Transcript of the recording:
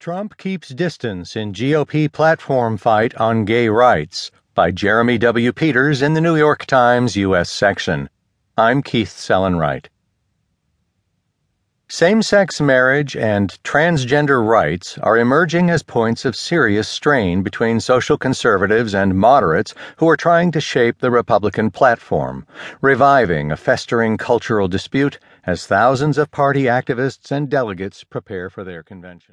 Trump Keeps Distance in GOP Platform Fight on Gay Rights by Jeremy W. Peters in the New York Times U.S. section. I'm Keith Sellon-Wright. Same sex marriage and transgender rights are emerging as points of serious strain between social conservatives and moderates who are trying to shape the Republican platform, reviving a festering cultural dispute as thousands of party activists and delegates prepare for their convention.